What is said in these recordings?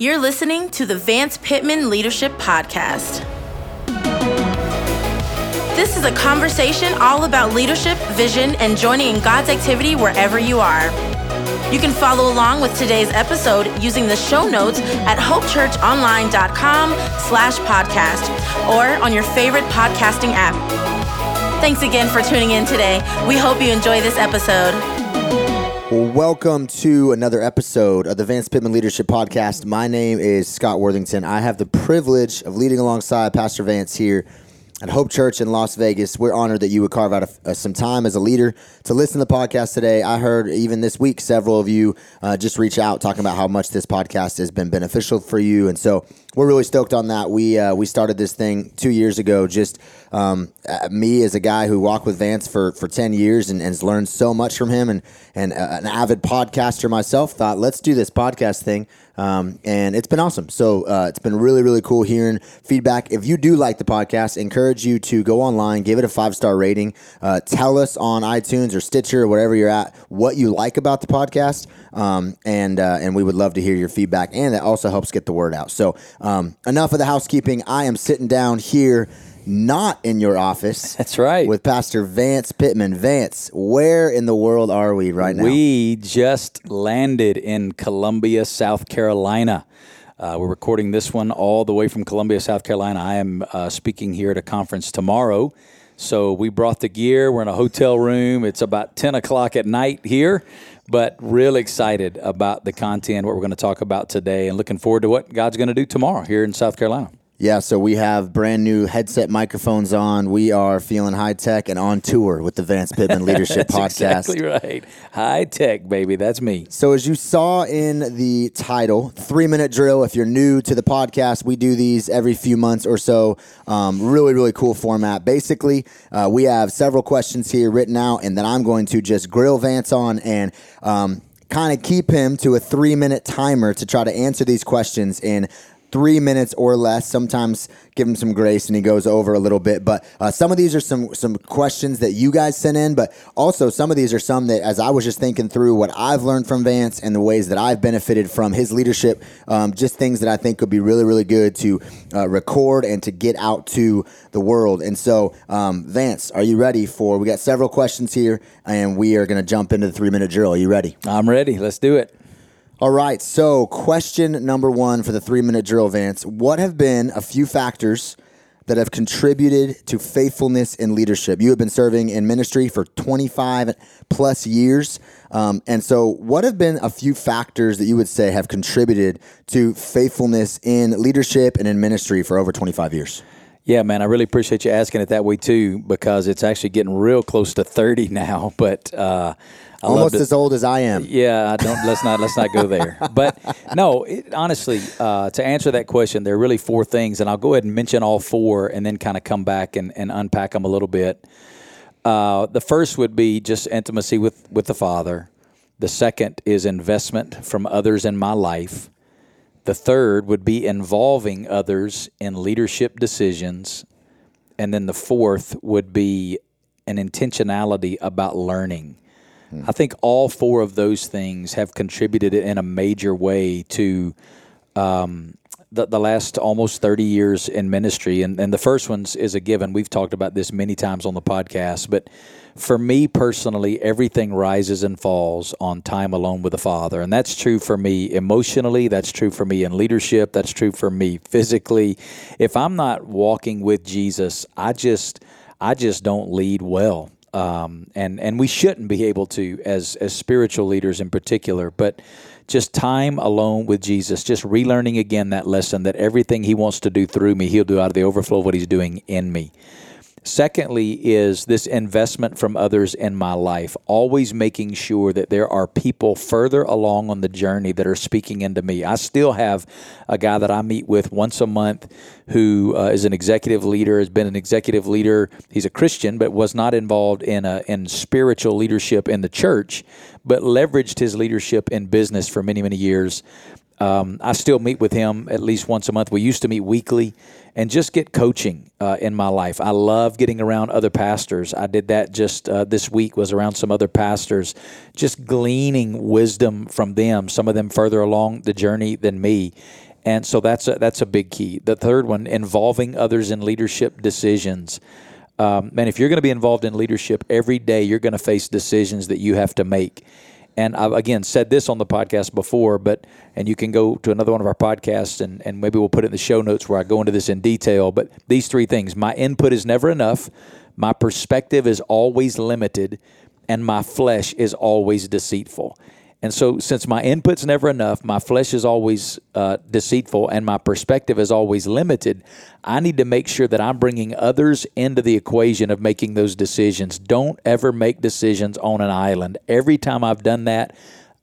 You're listening to the Vance Pitman Leadership Podcast. This is a conversation all about leadership, vision, and joining in God's activity wherever you are. You can follow along with today's episode using the show notes at hopechurchonline.com slash podcast or on your favorite podcasting app. Thanks again for tuning in today. We hope you enjoy this episode. Well, welcome to another episode of the Vance Pitman Leadership Podcast. My name is Scott Worthington. I have the privilege of leading alongside Pastor Vance here at Hope Church in Las Vegas. We're honored that you would carve out a, some time as a leader to listen to the podcast today. I heard even this week several of you uh, just reach out talking about how much this podcast has been beneficial for you, and so we're really stoked on that. We uh, we started this thing two years ago. Just um, uh, me as a guy who walked with Vance for, for ten years and, and has learned so much from him, and and uh, an avid podcaster myself. Thought let's do this podcast thing, um, and it's been awesome. So uh, it's been really really cool hearing feedback. If you do like the podcast, encourage you to go online, give it a five star rating, uh, tell us on iTunes or Stitcher or wherever you're at what you like about the podcast, um, and uh, and we would love to hear your feedback, and that also helps get the word out. So. Um, enough of the housekeeping. I am sitting down here, not in your office. That's right. With Pastor Vance Pitman. Vance, where in the world are we right now? We just landed in Columbia, South Carolina. Uh, we're recording this one all the way from Columbia, South Carolina. I am uh, speaking here at a conference tomorrow. So we brought the gear. We're in a hotel room. It's about 10 o'clock at night here but real excited about the content, what we're going to talk about today, and looking forward to what God's going to do tomorrow here in South Carolina. Yeah, so we have brand new headset microphones on. We are feeling high tech and on tour with the Vance Pitman Leadership Podcast. Exactly right. High tech, baby. That's me. So, as you saw in the title, three minute drill. If you're new to the podcast, we do these every few months or so. Um, really, really cool format. Basically, uh, we have several questions here written out, and then I'm going to just grill Vance on and. Um, kind of keep him to a three minute timer to try to answer these questions in three minutes or less. Sometimes give him some grace and he goes over a little bit. But uh, some of these are some some questions that you guys sent in, but also some of these are some that, as I was just thinking through what I've learned from Vance and the ways that I've benefited from his leadership, um, just things that I think could be really really good to uh, record and to get out to the world. And so, um, Vance, are you ready for? We got several questions here, and we are going to jump into the three minute drill. Are you ready? I'm ready. Let's do it. All right. So, question number one for the three minute drill, Vance. What have been a few factors that have contributed to faithfulness in leadership? You have been serving in ministry for 25 plus years. Um, and so, what have been a few factors that you would say have contributed to faithfulness in leadership and in ministry for over 25 years? Yeah, man, I really appreciate you asking it that way too, because it's actually getting real close to 30 now. But, uh, almost as old as I am. Yeah, don't let's not let's not go there. But no, it, honestly, uh, to answer that question, there are really four things, and I'll go ahead and mention all four, and then kind of come back and, and unpack them a little bit. Uh, the first would be just intimacy with with the Father. The second is investment from others in my life. The third would be involving others in leadership decisions. And then the fourth would be an intentionality about learning. Hmm. I think all four of those things have contributed in a major way to um, the, the last almost 30 years in ministry. And, and the first one's is a given. We've talked about this many times on the podcast. But for me personally, everything rises and falls on time alone with the Father. And that's true for me emotionally. That's true for me in leadership. That's true for me physically. If I'm not walking with Jesus, I just. I just don't lead well um, and and we shouldn't be able to as as spiritual leaders in particular, but just time alone with Jesus, just relearning again that lesson that everything He wants to do through me, He'll do out of the overflow of what He's doing in me. Secondly, is this investment from others in my life, always making sure that there are people further along on the journey that are speaking into me. I still have a guy that I meet with once a month who uh, is an executive leader, has been an executive leader. He's a Christian, but was not involved in, a, in spiritual leadership in the church, but leveraged his leadership in business for many, many years. Um, I still meet with him at least once a month. We used to meet weekly and just get coaching uh, in my life. I love getting around other pastors. I did that just uh, this week was around some other pastors, just gleaning wisdom from them. Some of them further along the journey than me, And so that's a, that's a big key. The third one, involving others in leadership decisions. Um, and if you're going to be involved in leadership every day, you're going to face decisions that you have to make. And I've again said this on the podcast before, but and you can go to another one of our podcasts and, and maybe we'll put it in the show notes where I go into this in detail. But these three things my input is never enough, my perspective is always limited, and my flesh is always deceitful. And so, since my input's never enough, my flesh is always uh, deceitful, and my perspective is always limited, I need to make sure that I'm bringing others into the equation of making those decisions. Don't ever make decisions on an island. Every time I've done that,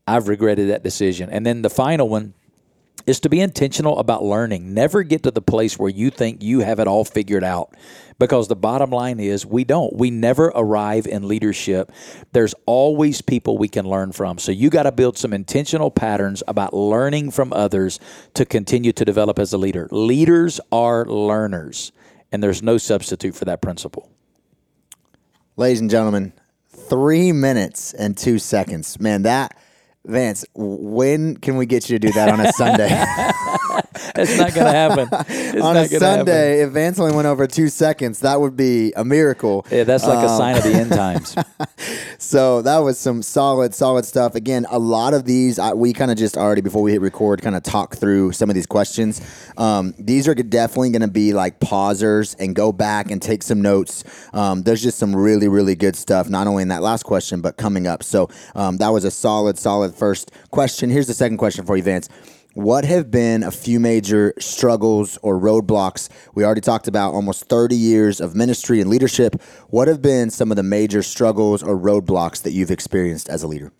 I've regretted that decision. And then the final one is to be intentional about learning. Never get to the place where you think you have it all figured out because the bottom line is we don't. We never arrive in leadership. There's always people we can learn from. So you got to build some intentional patterns about learning from others to continue to develop as a leader. Leaders are learners, and there's no substitute for that principle. Ladies and gentlemen, three minutes and two seconds. Man, that Vance, when can we get you to do that on a Sunday? It's not going to happen. It's on a Sunday, if Vance only went over two seconds, that would be a miracle. Yeah, that's like a Um, sign of the end times. So that was some solid, solid stuff. Again, a lot of these I, we kind of just already before we hit record, kind of talk through some of these questions. Um, these are definitely going to be like pausers and go back and take some notes. Um, there's just some really, really good stuff, not only in that last question but coming up. So um, that was a solid, solid first question. Here's the second question for you, Vance. What have been a few major struggles or roadblocks? We already talked about almost 30 years of ministry and leadership. What have been some of the major struggles or roadblocks that you've experienced as a leader?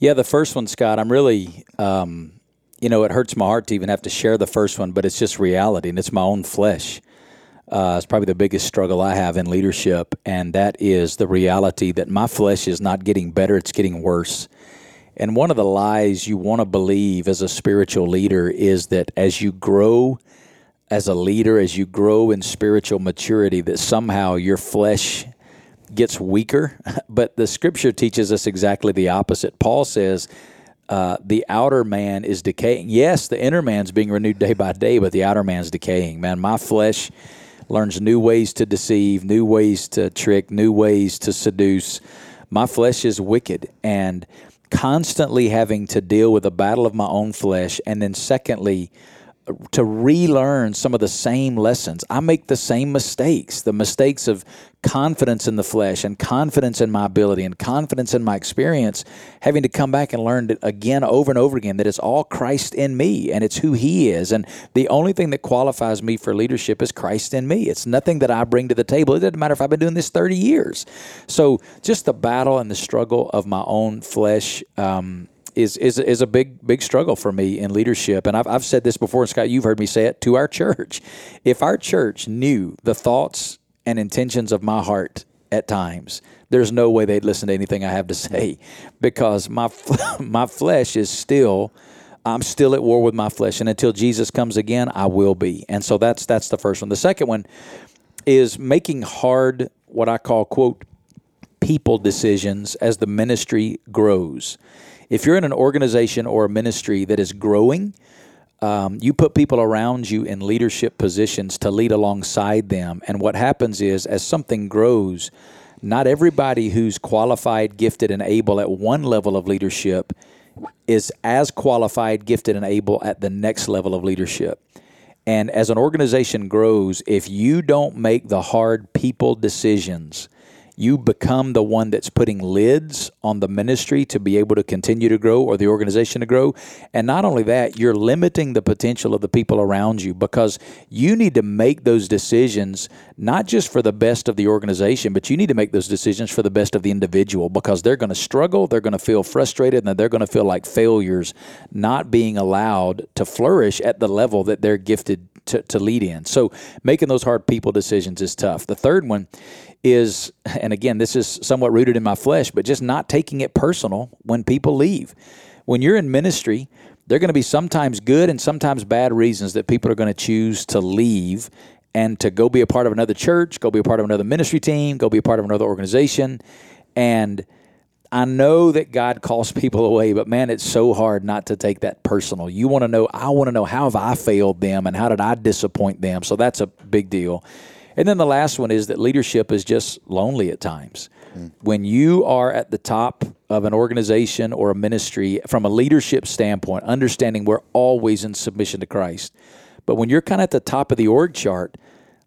Yeah, the first one, Scott, I'm really, um, you know, it hurts my heart to even have to share the first one, but it's just reality and it's my own flesh. Uh, it's probably the biggest struggle I have in leadership, and that is the reality that my flesh is not getting better, it's getting worse. And one of the lies you want to believe as a spiritual leader is that as you grow as a leader, as you grow in spiritual maturity, that somehow your flesh gets weaker. But the scripture teaches us exactly the opposite. Paul says, uh, the outer man is decaying. Yes, the inner man's being renewed day by day, but the outer man's decaying. Man, my flesh learns new ways to deceive, new ways to trick, new ways to seduce. My flesh is wicked. And constantly having to deal with a battle of my own flesh, and then secondly, to relearn some of the same lessons. I make the same mistakes, the mistakes of confidence in the flesh and confidence in my ability and confidence in my experience, having to come back and learn it again over and over again that it's all Christ in me and it's who He is. And the only thing that qualifies me for leadership is Christ in me. It's nothing that I bring to the table. It doesn't matter if I've been doing this 30 years. So just the battle and the struggle of my own flesh. Um, is is is a big big struggle for me in leadership. And I've I've said this before, and Scott, you've heard me say it to our church. If our church knew the thoughts and intentions of my heart at times, there's no way they'd listen to anything I have to say, because my my flesh is still. I'm still at war with my flesh, and until Jesus comes again, I will be. And so that's that's the first one. The second one is making hard what I call quote people decisions as the ministry grows. If you're in an organization or a ministry that is growing, um, you put people around you in leadership positions to lead alongside them. And what happens is, as something grows, not everybody who's qualified, gifted, and able at one level of leadership is as qualified, gifted, and able at the next level of leadership. And as an organization grows, if you don't make the hard people decisions, you become the one that's putting lids on the ministry to be able to continue to grow or the organization to grow. And not only that, you're limiting the potential of the people around you because you need to make those decisions not just for the best of the organization, but you need to make those decisions for the best of the individual because they're going to struggle, they're going to feel frustrated, and they're going to feel like failures not being allowed to flourish at the level that they're gifted to, to lead in. So making those hard people decisions is tough. The third one is, and again, this is somewhat rooted in my flesh, but just not taking it personal when people leave. When you're in ministry, there are going to be sometimes good and sometimes bad reasons that people are going to choose to leave and to go be a part of another church, go be a part of another ministry team, go be a part of another organization. And I know that God calls people away, but man, it's so hard not to take that personal. You want to know, I want to know how have I failed them and how did I disappoint them? So that's a big deal. And then the last one is that leadership is just lonely at times. Mm. When you are at the top of an organization or a ministry, from a leadership standpoint, understanding we're always in submission to Christ. But when you're kind of at the top of the org chart,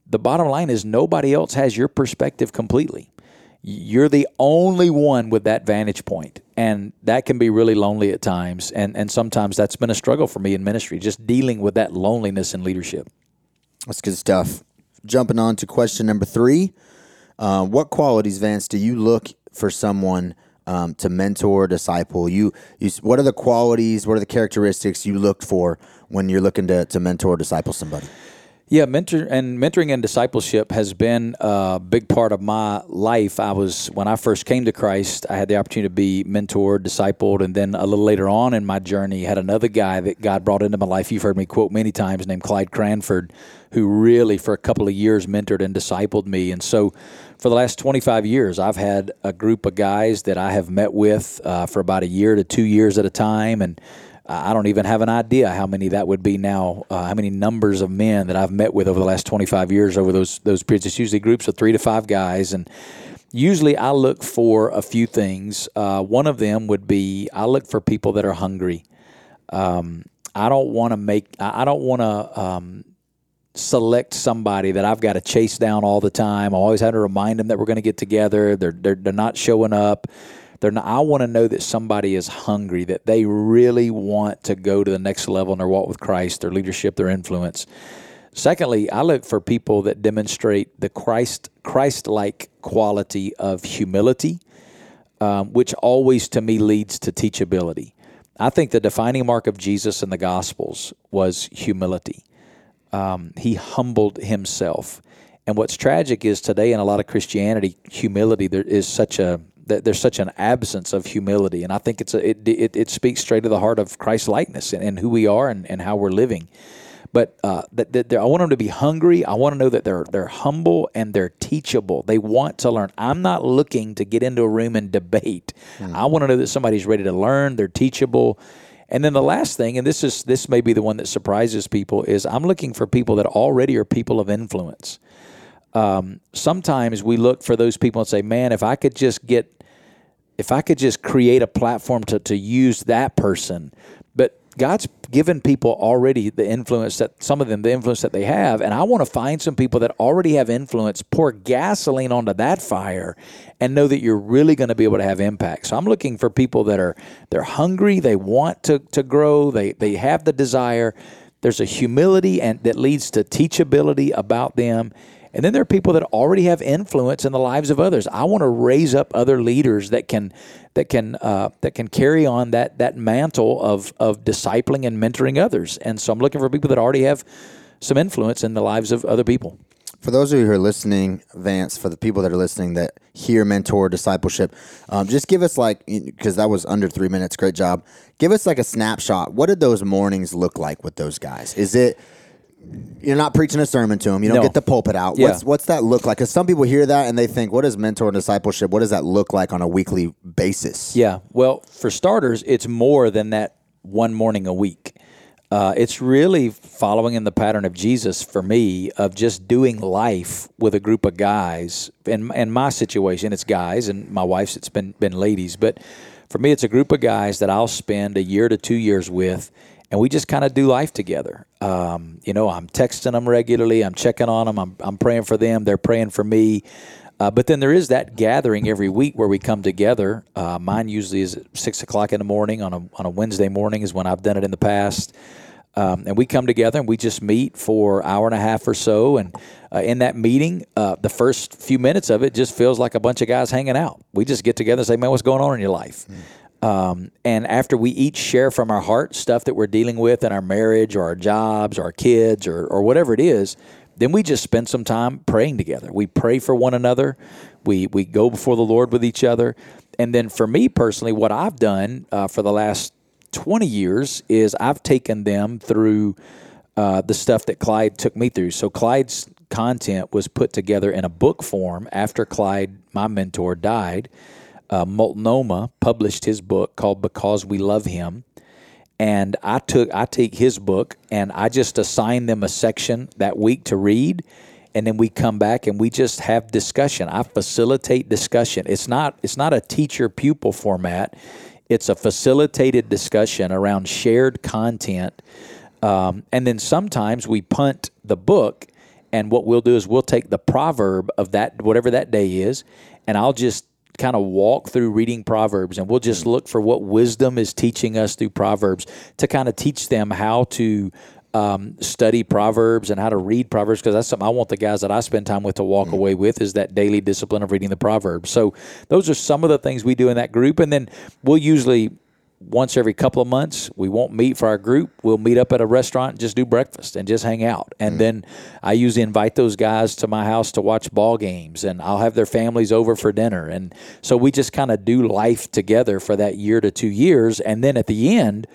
the bottom line is nobody else has your perspective completely. You're the only one with that vantage point, and that can be really lonely at times. And and sometimes that's been a struggle for me in ministry, just dealing with that loneliness in leadership. That's good stuff. Jumping on to question number three, uh, what qualities, Vance, do you look for someone? Um, to mentor, disciple, you, you, what are the qualities? What are the characteristics you look for when you're looking to, to mentor, disciple somebody? Yeah, mentor and mentoring and discipleship has been a big part of my life. I was when I first came to Christ, I had the opportunity to be mentored, discipled, and then a little later on in my journey, had another guy that God brought into my life. You've heard me quote many times, named Clyde Cranford, who really for a couple of years mentored and discipled me. And so, for the last 25 years, I've had a group of guys that I have met with uh, for about a year to two years at a time, and I don't even have an idea how many that would be now. Uh, how many numbers of men that I've met with over the last 25 years over those those periods. It's usually groups of three to five guys, and usually I look for a few things. Uh, one of them would be I look for people that are hungry. Um, I don't want to make. I don't want to. Um, select somebody that I've got to chase down all the time. I always have to remind them that we're going to get together. They're, they're, they're not showing up. They're not, I want to know that somebody is hungry, that they really want to go to the next level in their walk with Christ, their leadership, their influence. Secondly, I look for people that demonstrate the Christ Christ-like quality of humility, um, which always to me leads to teachability. I think the defining mark of Jesus in the Gospels was humility. Um, he humbled himself. And what's tragic is today in a lot of Christianity, humility there is such a that there's such an absence of humility, and I think it's a, it, it, it speaks straight to the heart of Christ likeness and, and, who we are and, and how we're living. But uh, that, that I want them to be hungry. I want to know that they're they're humble and they're teachable. They want to learn. I'm not looking to get into a room and debate. Mm. I want to know that somebody's ready to learn. They're teachable. And then the last thing, and this is this may be the one that surprises people, is I'm looking for people that already are people of influence. Um, sometimes we look for those people and say, "Man, if I could just get if I could just create a platform to, to use that person. But God's given people already the influence that some of them, the influence that they have. And I want to find some people that already have influence, pour gasoline onto that fire, and know that you're really going to be able to have impact. So I'm looking for people that are they're hungry, they want to, to grow, they, they have the desire. There's a humility and that leads to teachability about them and then there are people that already have influence in the lives of others. I want to raise up other leaders that can that can uh, that can carry on that that mantle of of discipling and mentoring others. And so I'm looking for people that already have some influence in the lives of other people. For those of you who are listening, Vance, for the people that are listening that hear mentor discipleship, um, just give us like because that was under three minutes. Great job. Give us like a snapshot. What did those mornings look like with those guys? Is it you're not preaching a sermon to them. You don't no. get the pulpit out. Yeah. What's what's that look like? Because some people hear that and they think, "What is mentor and discipleship? What does that look like on a weekly basis?" Yeah. Well, for starters, it's more than that one morning a week. Uh, it's really following in the pattern of Jesus for me of just doing life with a group of guys. In, in my situation, it's guys, and my wife's it's been been ladies. But for me, it's a group of guys that I'll spend a year to two years with and we just kind of do life together. Um, you know, I'm texting them regularly. I'm checking on them. I'm, I'm praying for them. They're praying for me. Uh, but then there is that gathering every week where we come together. Uh, mine usually is at six o'clock in the morning on a on a Wednesday morning is when I've done it in the past. Um, and we come together and we just meet for hour and a half or so. And uh, in that meeting, uh, the first few minutes of it just feels like a bunch of guys hanging out. We just get together and say, "Man, what's going on in your life?" Mm. Um, and after we each share from our heart stuff that we're dealing with in our marriage or our jobs or our kids or, or whatever it is, then we just spend some time praying together. We pray for one another. We, we go before the Lord with each other. And then for me personally, what I've done uh, for the last 20 years is I've taken them through uh, the stuff that Clyde took me through. So Clyde's content was put together in a book form after Clyde, my mentor, died. Uh, Multnomah published his book called Because We Love Him. And I took I take his book and I just assign them a section that week to read, and then we come back and we just have discussion. I facilitate discussion. It's not it's not a teacher pupil format. It's a facilitated discussion around shared content, um, and then sometimes we punt the book. And what we'll do is we'll take the proverb of that whatever that day is, and I'll just kind of walk through reading Proverbs and we'll just look for what wisdom is teaching us through Proverbs to kind of teach them how to um, study Proverbs and how to read Proverbs because that's something I want the guys that I spend time with to walk mm. away with is that daily discipline of reading the Proverbs. So those are some of the things we do in that group. And then we'll usually once every couple of months. We won't meet for our group. We'll meet up at a restaurant and just do breakfast and just hang out. And mm then I usually invite those guys to my house to watch ball games and I'll have their families over for dinner. And so we just kind of do life together for that year to two years. And then at the end,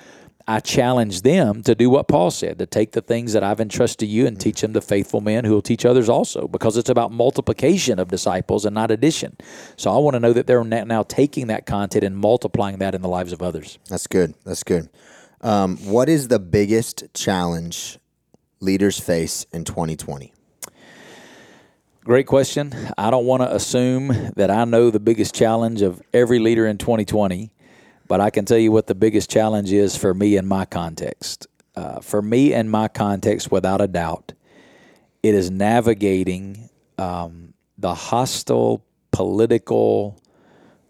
I challenge them to do what Paul said to take the things that I've entrusted to you and teach them to faithful men who will teach others also, because it's about multiplication of disciples and not addition. So I want to know that they're now taking that content and multiplying that in the lives of others. That's good. That's good. Um, what is the biggest challenge leaders face in 2020? Great question. I don't want to assume that I know the biggest challenge of every leader in 2020. But I can tell you what the biggest challenge is for me in my context. Uh, for me in my context, without a doubt, it is navigating um, the hostile political,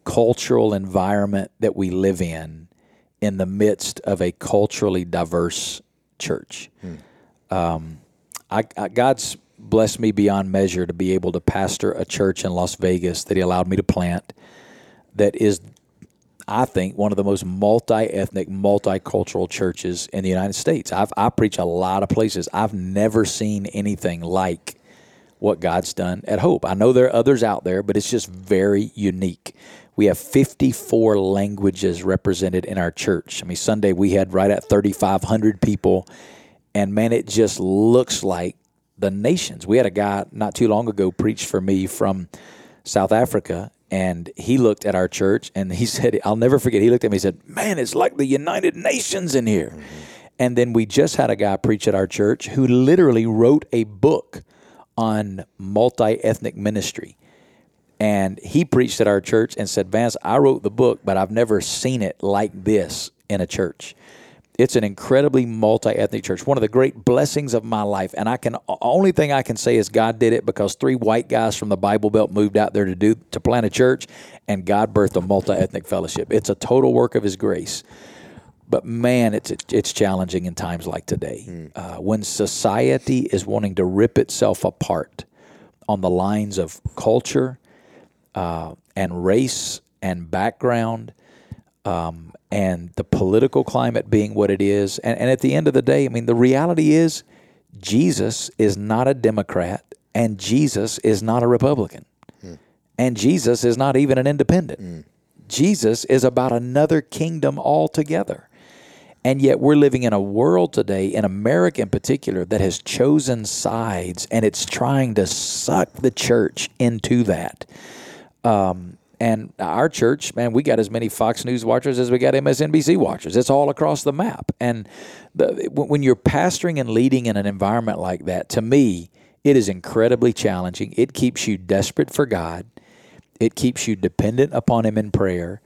cultural environment that we live in in the midst of a culturally diverse church. Hmm. Um, I, I, God's blessed me beyond measure to be able to pastor a church in Las Vegas that He allowed me to plant that is I think, one of the most multi ethnic, multicultural churches in the United States. I've, I preach a lot of places. I've never seen anything like what God's done at Hope. I know there are others out there, but it's just very unique. We have 54 languages represented in our church. I mean, Sunday we had right at 3,500 people, and man, it just looks like the nations. We had a guy not too long ago preach for me from South Africa, and he looked at our church and he said, I'll never forget. He looked at me and said, Man, it's like the United Nations in here. Mm-hmm. And then we just had a guy preach at our church who literally wrote a book on multi ethnic ministry. And he preached at our church and said, Vance, I wrote the book, but I've never seen it like this in a church. It's an incredibly multi-ethnic church. One of the great blessings of my life, and I can only thing I can say is God did it because three white guys from the Bible Belt moved out there to do to plant a church, and God birthed a multi-ethnic fellowship. It's a total work of His grace. But man, it's it's challenging in times like today, mm. uh, when society is wanting to rip itself apart on the lines of culture uh, and race and background. Um, and the political climate being what it is. And, and at the end of the day, I mean, the reality is Jesus is not a Democrat and Jesus is not a Republican. Mm. And Jesus is not even an independent. Mm. Jesus is about another kingdom altogether. And yet, we're living in a world today, in America in particular, that has chosen sides and it's trying to suck the church into that. Um, and our church, man, we got as many Fox News watchers as we got MSNBC watchers. It's all across the map. And the, when you're pastoring and leading in an environment like that, to me, it is incredibly challenging. It keeps you desperate for God, it keeps you dependent upon Him in prayer.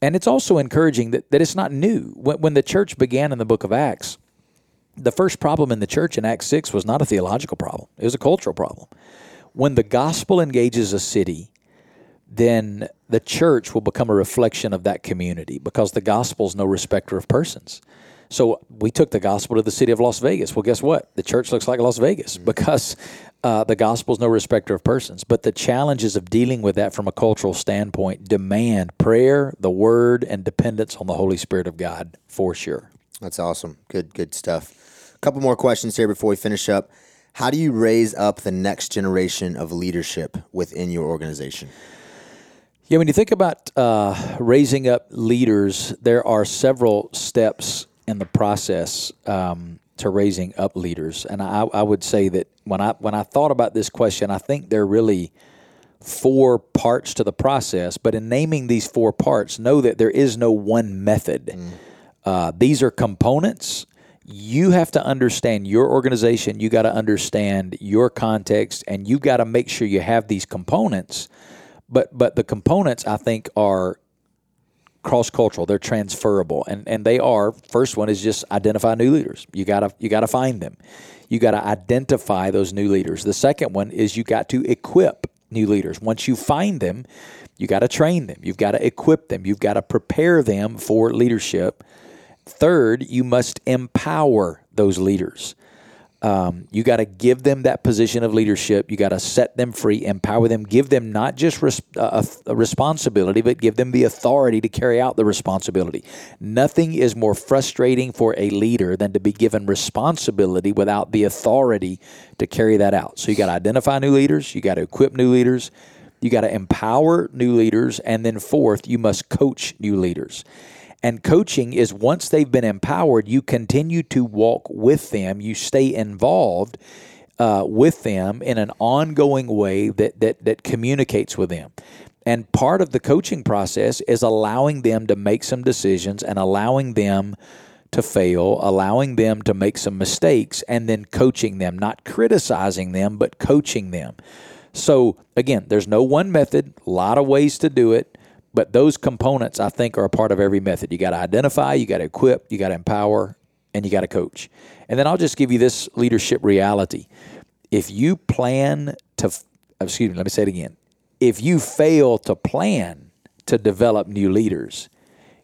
And it's also encouraging that, that it's not new. When, when the church began in the book of Acts, the first problem in the church in Acts 6 was not a theological problem, it was a cultural problem. When the gospel engages a city, then the church will become a reflection of that community because the gospel is no respecter of persons. So we took the gospel to the city of Las Vegas. Well, guess what? The church looks like Las Vegas mm-hmm. because uh, the gospel is no respecter of persons. But the challenges of dealing with that from a cultural standpoint demand prayer, the word, and dependence on the Holy Spirit of God for sure. That's awesome. Good, good stuff. A couple more questions here before we finish up. How do you raise up the next generation of leadership within your organization? Yeah, when you think about uh, raising up leaders, there are several steps in the process um, to raising up leaders, and I, I, would say that when I when I thought about this question, I think there are really four parts to the process, but in naming these four parts, know that there is no one method. Uh, these are components. You have to understand your organization. You got to understand your context, and you got to make sure you have these components. But but the components I think are cross cultural. They're transferable, and and they are. First one is just identify new leaders. You gotta you gotta find them. You got to identify those new leaders. The second one is you got to equip new leaders. Once you find them, you got to train them. You've got to equip them. You've got to prepare them for leadership. Third, you must empower those leaders. Um, you got to give them that position of leadership. You got to set them free, empower them, give them not just res- uh, a responsibility, but give them the authority to carry out the responsibility. Nothing is more frustrating for a leader than to be given responsibility without the authority to carry that out. So you got to identify new leaders, you got to equip new leaders, you got to empower new leaders, and then fourth, you must coach new leaders. And coaching is once they've been empowered, you continue to walk with them, you stay involved uh, with them in an ongoing way that, that, that communicates with them. And part of the coaching process is allowing them to make some decisions and allowing them to fail, allowing them to make some mistakes, and then coaching them, not criticizing them, but coaching them. So, again, there's no one method, a lot of ways to do it. But those components, I think, are a part of every method. You got to identify, you got to equip, you got to empower, and you got to coach. And then I'll just give you this leadership reality. If you plan to, uh, excuse me, let me say it again. If you fail to plan to develop new leaders,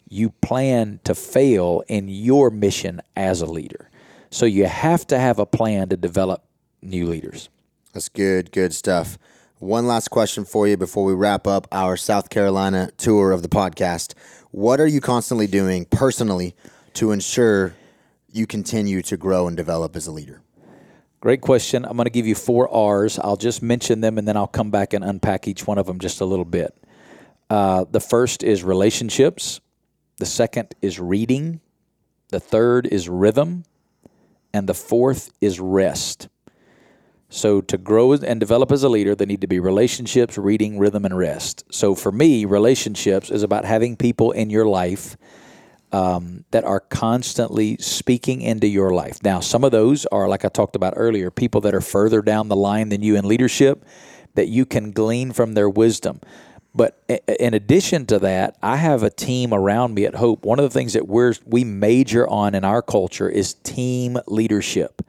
you plan to fail in your mission as a leader. So you have to have a plan to develop new leaders. That's good, good stuff. One last question for you before we wrap up our South Carolina tour of the podcast. What are you constantly doing personally to ensure you continue to grow and develop as a leader? Great question. I'm going to give you four R's. I'll just mention them and then I'll come back and unpack each one of them just a little bit. Uh, the first is relationships, the second is reading, the third is rhythm, and the fourth is rest. So, to grow and develop as a leader, there need to be relationships, reading, rhythm, and rest. So, for me, relationships is about having people in your life um, that are constantly speaking into your life. Now, some of those are, like I talked about earlier, people that are further down the line than you in leadership that you can glean from their wisdom. But in addition to that, I have a team around me at Hope. One of the things that we're we major on in our culture is team leadership.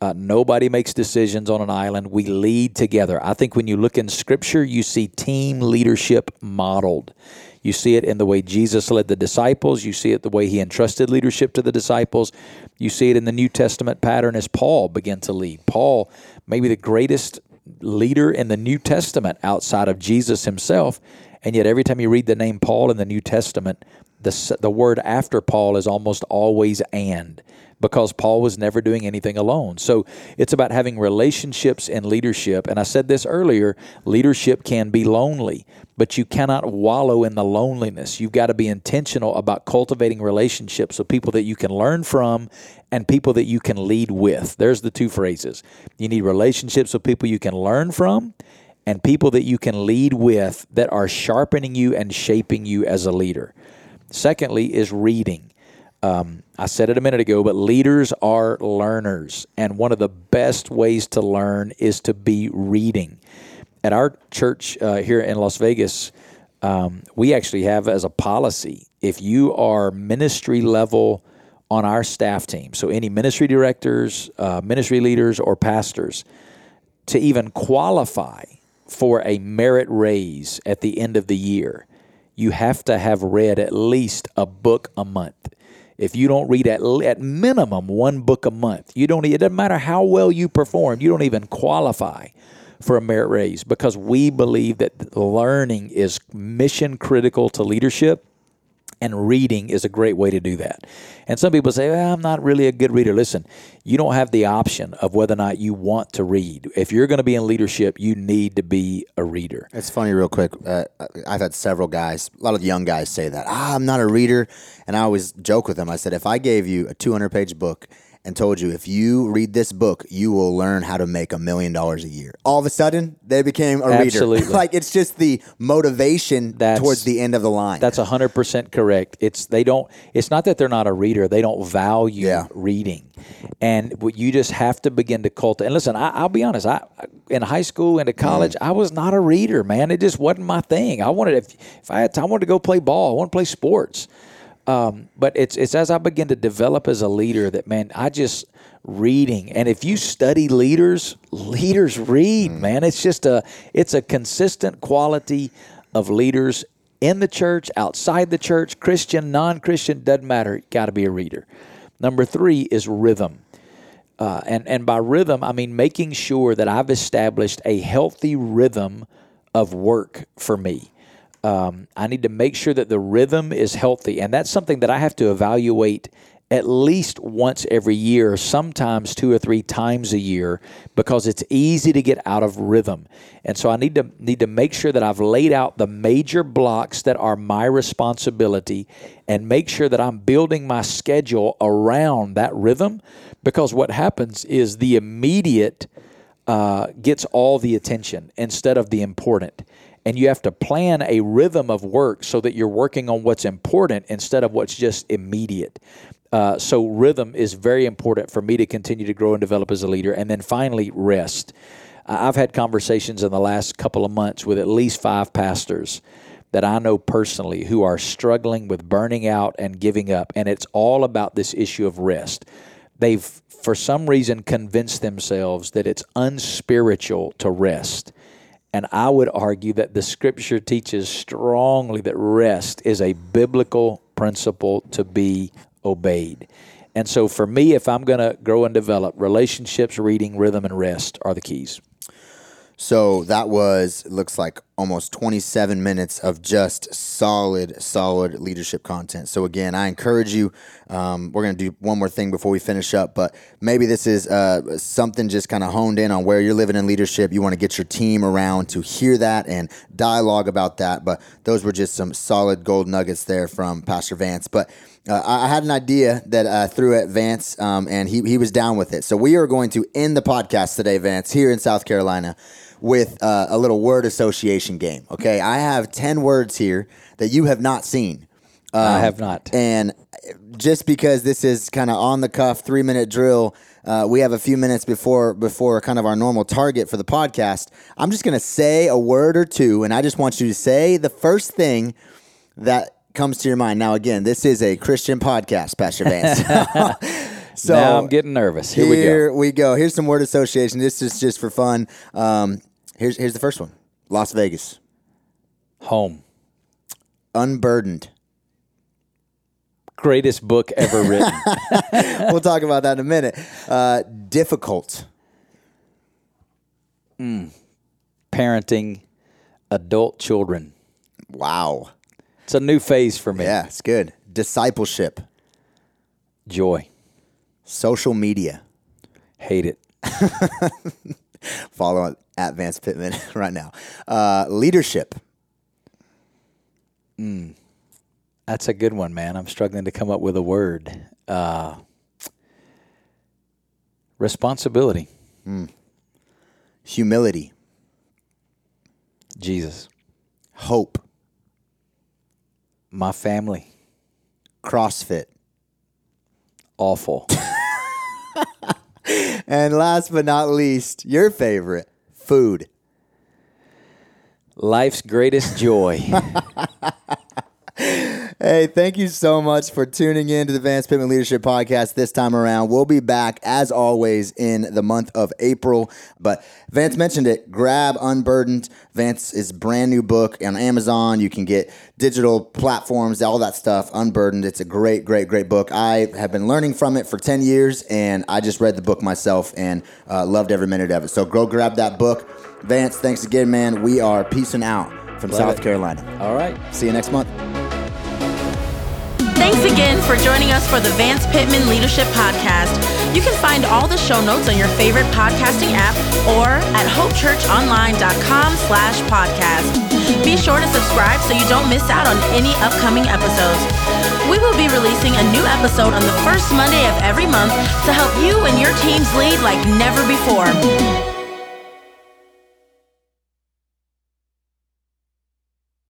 Uh, nobody makes decisions on an island. We lead together. I think when you look in Scripture, you see team leadership modeled. You see it in the way Jesus led the disciples. You see it the way he entrusted leadership to the disciples. You see it in the New Testament pattern as Paul began to lead. Paul, maybe the greatest leader in the New Testament outside of Jesus himself. And yet, every time you read the name Paul in the New Testament, the, the word after Paul is almost always and because Paul was never doing anything alone. So it's about having relationships and leadership. And I said this earlier leadership can be lonely, but you cannot wallow in the loneliness. You've got to be intentional about cultivating relationships with people that you can learn from and people that you can lead with. There's the two phrases. You need relationships with people you can learn from and people that you can lead with that are sharpening you and shaping you as a leader. Secondly, is reading. Um, I said it a minute ago, but leaders are learners. And one of the best ways to learn is to be reading. At our church uh, here in Las Vegas, um, we actually have as a policy if you are ministry level on our staff team, so any ministry directors, uh, ministry leaders, or pastors, to even qualify for a merit raise at the end of the year, you have to have read at least a book a month if you don't read at at minimum one book a month, you don't. It doesn't matter how well you perform. You don't even qualify for a merit raise because we believe that learning is mission critical to leadership and reading is a great way to do that. And some people say, well, I'm not really a good reader. Listen, you don't have the option of whether or not you want to read. If you're going to be in leadership, you need to be a reader. It's funny, real quick. Uh, I've had several guys, a lot of young guys say that. Ah, I'm not a reader. And I always joke with them. I said, if I gave you a 200 page book and told you if you read this book, you will learn how to make a million dollars a year. All of a sudden, they became a Absolutely. reader. like it's just the motivation That's- towards the end of the line. That's hundred percent correct. It's they don't. It's not that they're not a reader. They don't value Yeah. reading, and what you just have to begin to cultivate. And listen, I, I'll be honest. I in high school into college, Mm. I was not a reader. Man, it just wasn't my thing. I wanted if if I had time, I wanted to go play ball. I want to play sports. Um, but it's it's as I begin to develop as a leader that man, I just reading. And if you study leaders, leaders read, man. It's just a it's a consistent quality of leaders in the church, outside the church, Christian, non-Christian, doesn't matter. Got to be a reader. Number three is rhythm. Uh, and and by rhythm, I mean making sure that I've established a healthy rhythm of work for me. Um, I need to make sure that the rhythm is healthy, and that's something that I have to evaluate at least once every year, sometimes two or three times a year, because it's easy to get out of rhythm. And so I need to need to make sure that I've laid out the major blocks that are my responsibility, and make sure that I'm building my schedule around that rhythm. Because what happens is the immediate uh, gets all the attention instead of the important. And you have to plan a rhythm of work so that you're working on what's important instead of what's just immediate. Uh, so, rhythm is very important for me to continue to grow and develop as a leader. And then finally, rest. I've had conversations in the last couple of months with at least five pastors that I know personally who are struggling with burning out and giving up. And it's all about this issue of rest. They've, for some reason, convinced themselves that it's unspiritual to rest. And I would argue that the scripture teaches strongly that rest is a biblical principle to be obeyed. And so for me, if I'm going to grow and develop, relationships, reading, rhythm, and rest are the keys. So that was looks like almost 27 minutes of just solid, solid leadership content. So again, I encourage you. Um, we're gonna do one more thing before we finish up, but maybe this is uh, something just kind of honed in on where you're living in leadership. You want to get your team around to hear that and dialogue about that. But those were just some solid gold nuggets there from Pastor Vance. But uh, I had an idea that I threw at Vance, um, and he, he was down with it. So we are going to end the podcast today, Vance, here in South Carolina, with uh, a little word association game. Okay, I have ten words here that you have not seen, I have not. and just because this is kind of on the cuff, three minute drill. Uh, we have a few minutes before before kind of our normal target for the podcast. I'm just going to say a word or two, and I just want you to say the first thing that comes to your mind. Now, again, this is a Christian podcast, Pastor Vance. so now I'm getting nervous. Here, here we go. we go. Here's some word association. This is just for fun. Um, here's here's the first one. Las Vegas. Home. Unburdened. Greatest book ever written. we'll talk about that in a minute. Uh, difficult. Parenting adult children. Wow. It's a new phase for me. Yeah, it's good. Discipleship. Joy. Social media. Hate it. Follow at Vance Pitman right now. Uh, leadership. That's a good one, man. I'm struggling to come up with a word. Uh, responsibility. Humility. Jesus. Hope. My family. CrossFit. Awful. And last but not least, your favorite, food. Life's greatest joy. Hey, thank you so much for tuning in to the Vance Pitman Leadership Podcast this time around. We'll be back as always in the month of April. But Vance mentioned it. Grab Unburdened. Vance's brand new book on Amazon. You can get digital platforms, all that stuff. Unburdened. It's a great, great, great book. I have been learning from it for 10 years, and I just read the book myself and uh, loved every minute of it. So go grab that book. Vance, thanks again, man. We are peacing out from Love South it. Carolina. All right. See you next month. Thanks again for joining us for the Vance Pitman Leadership Podcast. You can find all the show notes on your favorite podcasting app or at hopechurchonline.com slash podcast. Be sure to subscribe so you don't miss out on any upcoming episodes. We will be releasing a new episode on the first Monday of every month to help you and your teams lead like never before.